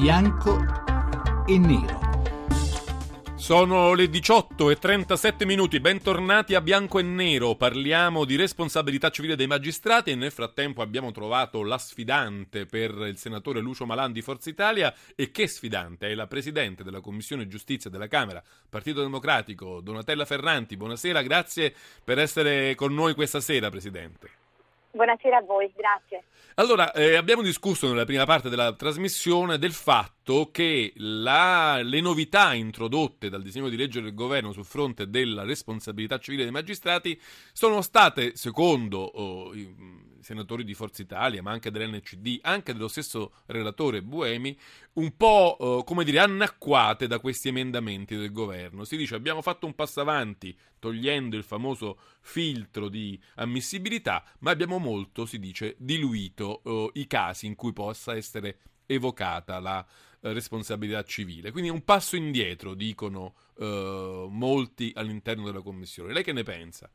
bianco e nero. Sono le 18 e 37 minuti, bentornati a Bianco e Nero, parliamo di responsabilità civile dei magistrati e nel frattempo abbiamo trovato la sfidante per il senatore Lucio Malan di Forza Italia. E che sfidante, è la Presidente della Commissione Giustizia della Camera, Partito Democratico, Donatella Ferranti, buonasera, grazie per essere con noi questa sera Presidente. Buonasera a voi, grazie. Allora, eh, abbiamo discusso nella prima parte della trasmissione del fatto che la, le novità introdotte dal disegno di legge del governo sul fronte della responsabilità civile dei magistrati sono state, secondo oh, senatori di Forza Italia, ma anche dell'NCD, anche dello stesso relatore Buemi, un po' eh, come dire annacquate da questi emendamenti del governo. Si dice abbiamo fatto un passo avanti togliendo il famoso filtro di ammissibilità, ma abbiamo molto, si dice, diluito eh, i casi in cui possa essere evocata la eh, responsabilità civile. Quindi un passo indietro, dicono eh, molti all'interno della Commissione. Lei che ne pensa?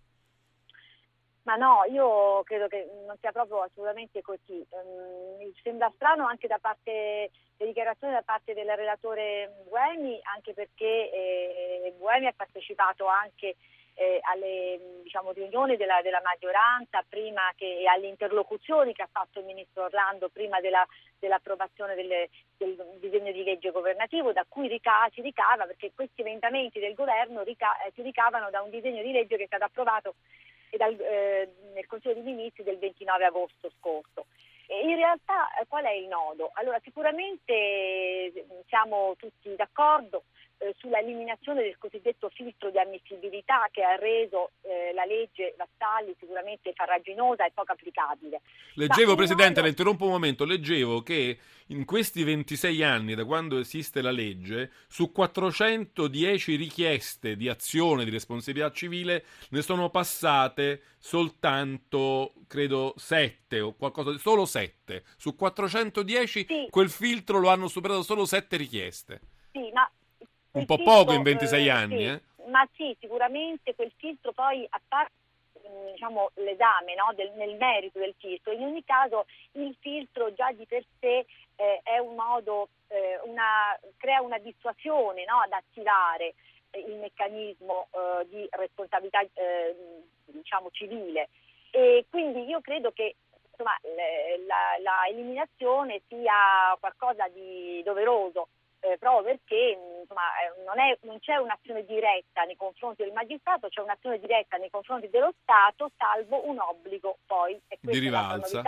Ma no, io credo che non sia proprio assolutamente così. Um, mi sembra strano anche da parte le dichiarazioni da parte del relatore Buemi, anche perché eh, Buemi ha partecipato anche eh, alle diciamo, riunioni della, della, maggioranza che, e alle interlocuzioni che ha fatto il ministro Orlando prima della, dell'approvazione delle, del disegno di legge governativo, da cui rica, si ricava, perché questi emendamenti del governo rica, eh, si ricavano da un disegno di legge che è stato approvato dal, eh, nel Consiglio dei Ministri del 29 agosto scorso. E in realtà eh, qual è il nodo? Allora sicuramente eh, siamo tutti d'accordo eh, sulla eliminazione del cosiddetto filtro di ammissibilità che ha reso eh, la legge Vassalli sicuramente farraginosa e poco applicabile. Leggevo, Ma Presidente, le interrompo un momento, leggevo che in questi 26 anni, da quando esiste la legge, su 410 richieste di azione di responsabilità civile ne sono passate soltanto, credo, 7 o qualcosa, solo 7. Su 410 sì. quel filtro lo hanno superato solo 7 richieste. Sì, ma un po' poco in 26 eh, anni, sì, eh? Ma sì, sicuramente quel filtro poi, a parte mm, diciamo, l'esame no, del, nel merito del filtro, in ogni caso il filtro già di per sé eh, è un modo, eh, una, crea una dissuasione no, ad attivare eh, il meccanismo eh, di responsabilità diciamo, civile. E quindi io credo che insomma, la, la eliminazione sia qualcosa di doveroso eh, proprio perché insomma, eh, non, è, non, c'è un'azione diretta nei confronti del magistrato, c'è un'azione diretta nei confronti dello Stato, salvo un obbligo poi. E questa di rivalsa. È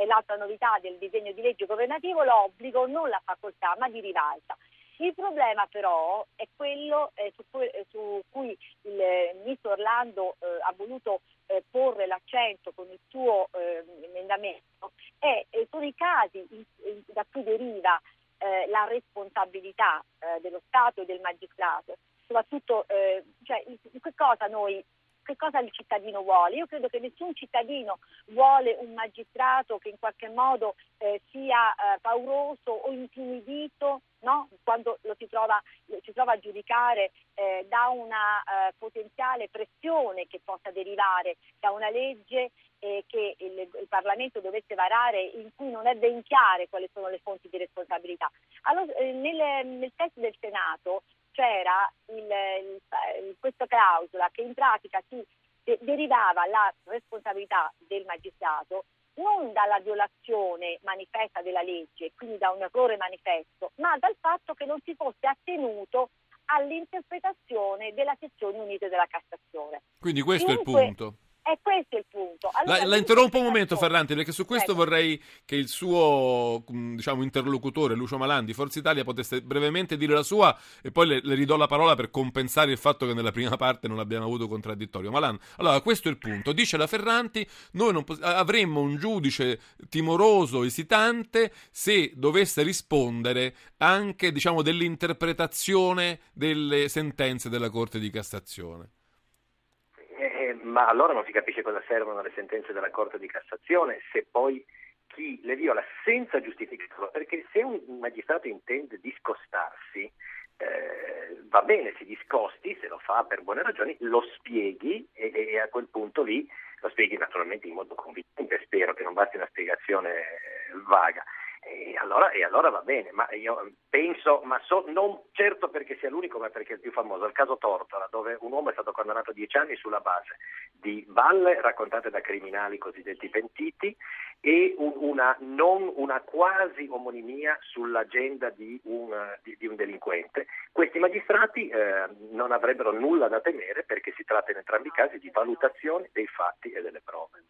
è l'altra novità del disegno di legge governativo, l'obbligo, non la facoltà, ma di rivalsa. Il problema però è quello eh, su, cui, eh, su, cui, il eh, ministro Orlando eh, ha voluto porre l'accento con il suo eh, emendamento, è, sono i casi in, in, da cui deriva eh, la responsabilità eh, dello Stato e del magistrato, soprattutto eh, cioè, che cosa noi che cosa il cittadino vuole? Io credo che nessun cittadino vuole un magistrato che in qualche modo eh, sia eh, pauroso o intimidito no? quando lo si trova, si trova a giudicare eh, da una eh, potenziale pressione che possa derivare da una legge eh, che il, il, Parlamento dovesse varare in cui non è ben chiare quali sono le fonti di responsabilità. Allora, eh, nel, nel testo del Senato c'era il, il, questa clausola che in pratica si de, derivava la responsabilità del magistrato non dalla violazione manifesta della legge, quindi da un errore manifesto, ma dal fatto che non si fosse attenuto all'interpretazione della sezione unite della Cassazione. Quindi questo Dunque, è il punto. E questo è il punto. Allora, la, la interrompo un momento, Ferranti, perché su questo ecco. vorrei che il suo mm, diciamo, interlocutore, Lucio Malan di Forza Italia, potesse brevemente dire la sua e poi le, le, ridò la parola per compensare il fatto che nella prima parte non abbiamo avuto contraddittorio. Malan, allora questo è il punto. Dice la Ferranti, noi pos- avremmo un giudice timoroso, esitante, se dovesse rispondere anche diciamo, dell'interpretazione delle sentenze della Corte di Cassazione ma allora non si capisce cosa servono le sentenze della Corte di Cassazione se poi chi le viola senza giustificarlo, perché se un magistrato intende discostarsi, eh, va bene, si discosti, se lo fa per buone ragioni, lo spieghi e, e, a quel punto lì lo spieghi naturalmente in modo convincente, spero che non basti una spiegazione vaga. E allora, e allora va bene, ma io penso, ma so, non certo perché sia l'unico, ma perché è il più famoso, il caso Tortora, dove un uomo è stato condannato a dieci anni sulla base di balle raccontate da criminali cosiddetti pentiti e un, una, non, una quasi omonimia sull'agenda di un, di, di un delinquente. Questi magistrati eh, non avrebbero nulla da temere perché si tratta in entrambi i casi di valutazione dei fatti e delle prove.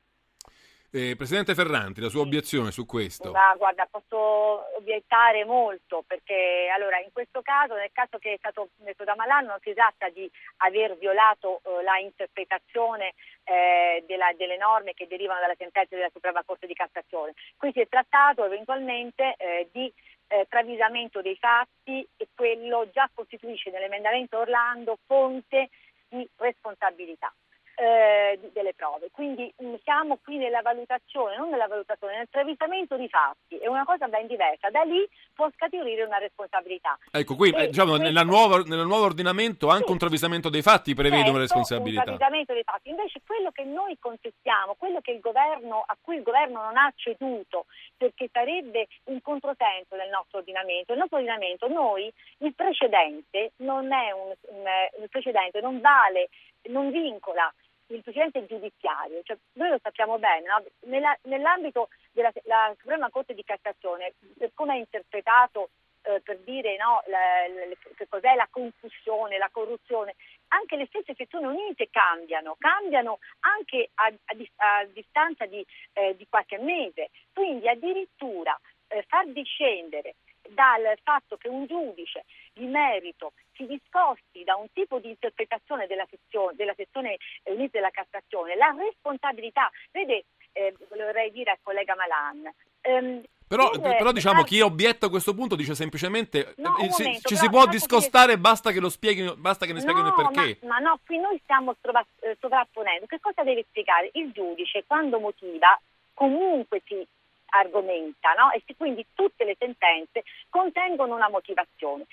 Eh, Presidente Ferranti, la sua obiezione su questo? Ma guarda, posso obiettare molto perché allora in questo caso, nel caso che è stato detto da Malan, non si tratta di aver violato eh, la interpretazione eh, della, delle norme che derivano dalla sentenza della Suprema Corte di Cassazione. Qui si è trattato eventualmente eh, di eh, travisamento dei fatti e quello già costituisce nell'emendamento Orlando fonte di responsabilità eh, delle prove. Quindi mh, mm, siamo qui nella valutazione, non nella valutazione, nel travisamento di fatti, è una cosa ben diversa. Da lì può scaturire una responsabilità. Ecco, qui e diciamo, questo... nel nuovo ordinamento anche sì. un travisamento dei fatti prevede certo, una responsabilità. Un travisamento dei fatti. Invece quello che noi contestiamo, quello che il governo, a cui il governo non ha ceduto, perché sarebbe un controsenso del nostro ordinamento. Il nostro ordinamento, noi, il precedente non è un, un il precedente non vale, non vincola il precedente giudiziario, cioè, noi lo sappiamo bene, no? Nella, nell'ambito della Suprema Corte di Cassazione, per come è interpretato eh, per dire no, la, la, che cos'è la confusione, la corruzione, anche le stesse sezioni unite cambiano, cambiano anche a, a, a distanza di, eh, di, qualche mese, quindi addirittura eh, far discendere dal fatto che un giudice di merito si discosti da un tipo di interpretazione della sezione, della sezione unita della Cassazione, la responsabilità, vede, eh, vorrei dire al collega Malan, ehm, però, però, diciamo chi obietta a questo punto dice semplicemente no, eh, si, momento, ci si può discostare, dire... basta che lo spieghino, basta che ne spieghino no, il perché. Ma, ma, no, qui noi stiamo eh, sovrapponendo. Che cosa deve spiegare? Il giudice quando motiva comunque si argomenta, no? E quindi tutte le sentenze contengono una motivazione.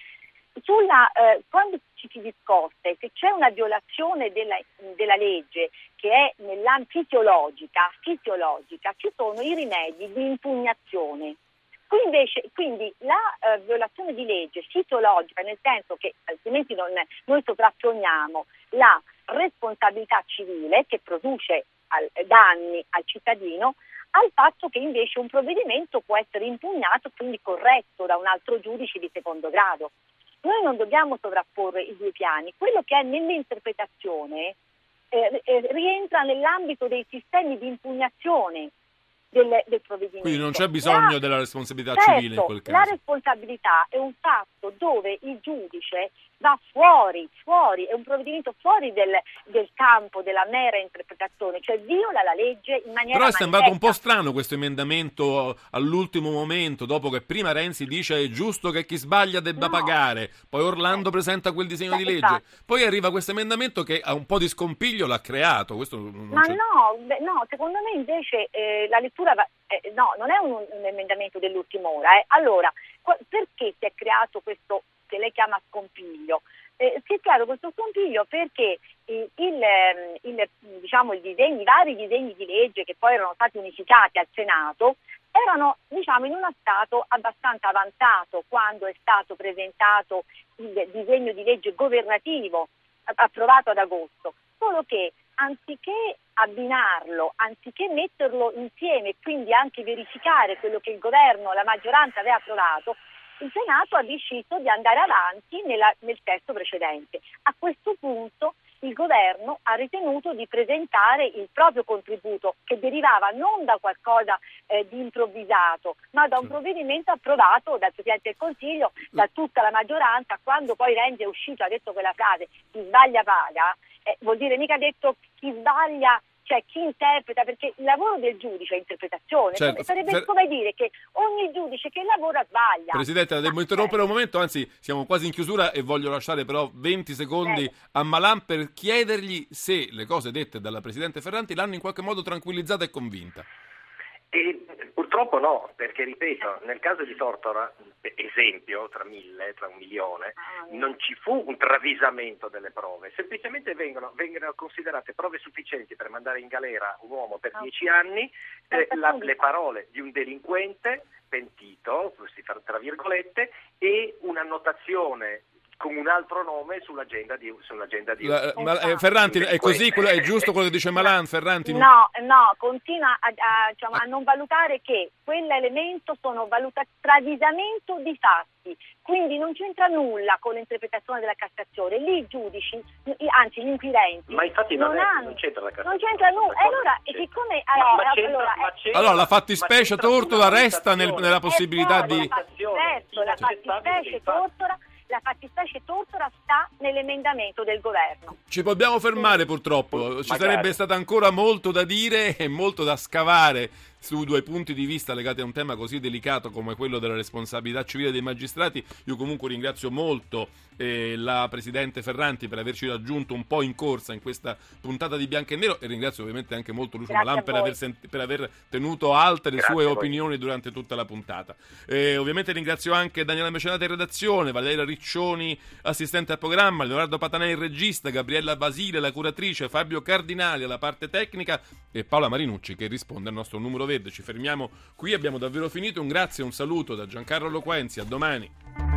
Sulla, eh, quando ci si discosta e se c'è una violazione della, della legge che è fisiologica, fisiologica, ci sono i rimedi di impugnazione. Qui invece, quindi la eh, violazione di legge fisiologica, nel senso che altrimenti non, noi sovrapponiamo la responsabilità civile che produce al, danni al cittadino, al fatto che invece un provvedimento può essere impugnato, quindi corretto da un altro giudice di secondo grado. Noi non dobbiamo sovrapporre i due piani, quello che è nell'interpretazione eh, eh, rientra nell'ambito dei sistemi di impugnazione del, del, provvedimento. Quindi non c'è bisogno la, della responsabilità certo, civile in quel caso. La responsabilità è un fatto dove il giudice va fuori, fuori, è un provvedimento fuori del, del, campo della mera interpretazione, cioè viola la legge in maniera Però è sembrato un po' strano questo emendamento all'ultimo momento, dopo che prima Renzi dice è giusto che chi sbaglia debba no. pagare, poi Orlando eh. presenta quel disegno eh, di legge, esatto. poi arriva questo emendamento che ha un po' di scompiglio l'ha creato. Ma no, no, secondo me invece eh, la lettura va, eh, no, non è un, un emendamento dell'ultima ora. Eh. Allora, qu- perché si è creato questo che lei chiama scompiglio. Eh, si è creato questo scompiglio perché il, il, ehm, il, diciamo, i vari disegni di legge che poi erano stati unificati al Senato erano diciamo, in uno stato abbastanza avanzato quando è stato presentato il disegno di legge governativo approvato ad agosto, solo che anziché abbinarlo, anziché metterlo insieme e quindi anche verificare quello che il governo, la maggioranza aveva approvato, il Senato ha deciso di andare avanti nella, nel testo precedente. A questo punto il governo ha ritenuto di presentare il proprio contributo che derivava non da qualcosa eh, di improvvisato, ma da un provvedimento approvato dal Presidente del Consiglio, da tutta la maggioranza, quando poi Renzi è uscito ha detto quella frase chi sbaglia paga, eh, vuol dire mica detto chi sbaglia cioè chi interpreta, perché il lavoro del giudice è interpretazione, certo, sarebbe per... come dire che ogni giudice che lavora sbaglia. Presidente, la devo interrompere un momento, anzi siamo quasi in chiusura e voglio lasciare però 20 secondi eh. a Malan per chiedergli se le cose dette dalla Presidente Ferranti l'hanno in qualche modo tranquillizzata e convinta. E purtroppo no, perché ripeto, nel caso di Tortora, esempio, tra mille, tra un milione, ah, non ci fu un travisamento delle prove, semplicemente vengono, vengono considerate prove sufficienti per mandare in galera un uomo per ah. dieci anni, eh, la, le parole di un delinquente pentito, tra virgolette, e un'annotazione con un altro nome sull'agenda di, sull'agenda di... La, ma, eh, Ferranti, è così, quello, è giusto quello che dice Malan, Ferranti? No, no, continua a, a, diciamo, a non valutare che quell'elemento sono valuta- travisamento di fatti, quindi non c'entra nulla con l'interpretazione della Cassazione. Lì i giudici, anzi gli inquirenti, ma infatti non, non, è, hanno, non c'entra la Cassazione. Non c'entra nulla. E allora, siccome... Ma, allora, ma c'entra, allora, c'entra, allora la fattispecie tortora resta nel, nella eh, possibilità poi, di... Certo, la fattispecie tortora la fattispecie tortora sta nell'emendamento del governo. Ci dobbiamo fermare purtroppo, ci Magari. sarebbe stato ancora molto da dire e molto da scavare su due punti di vista legati a un tema così delicato come quello della responsabilità civile dei magistrati. Io comunque ringrazio molto eh, la Presidente Ferranti per averci raggiunto un po' in corsa in questa puntata di Bianco e Nero e ringrazio ovviamente anche molto Lucio Malan per aver, sent- per aver tenuto alte le Grazie sue opinioni durante tutta la puntata. Eh, ovviamente ringrazio anche Daniela Mecenata in redazione, Valeria Riccioni assistente al programma, Leonardo Patanè il regista, Gabriella Basile la curatrice, Fabio Cardinali alla parte tecnica e Paola Marinucci che risponde al nostro numero verde. Ci fermiamo qui, abbiamo davvero finito. Un grazie e un saluto da Giancarlo Loquenzi, a domani.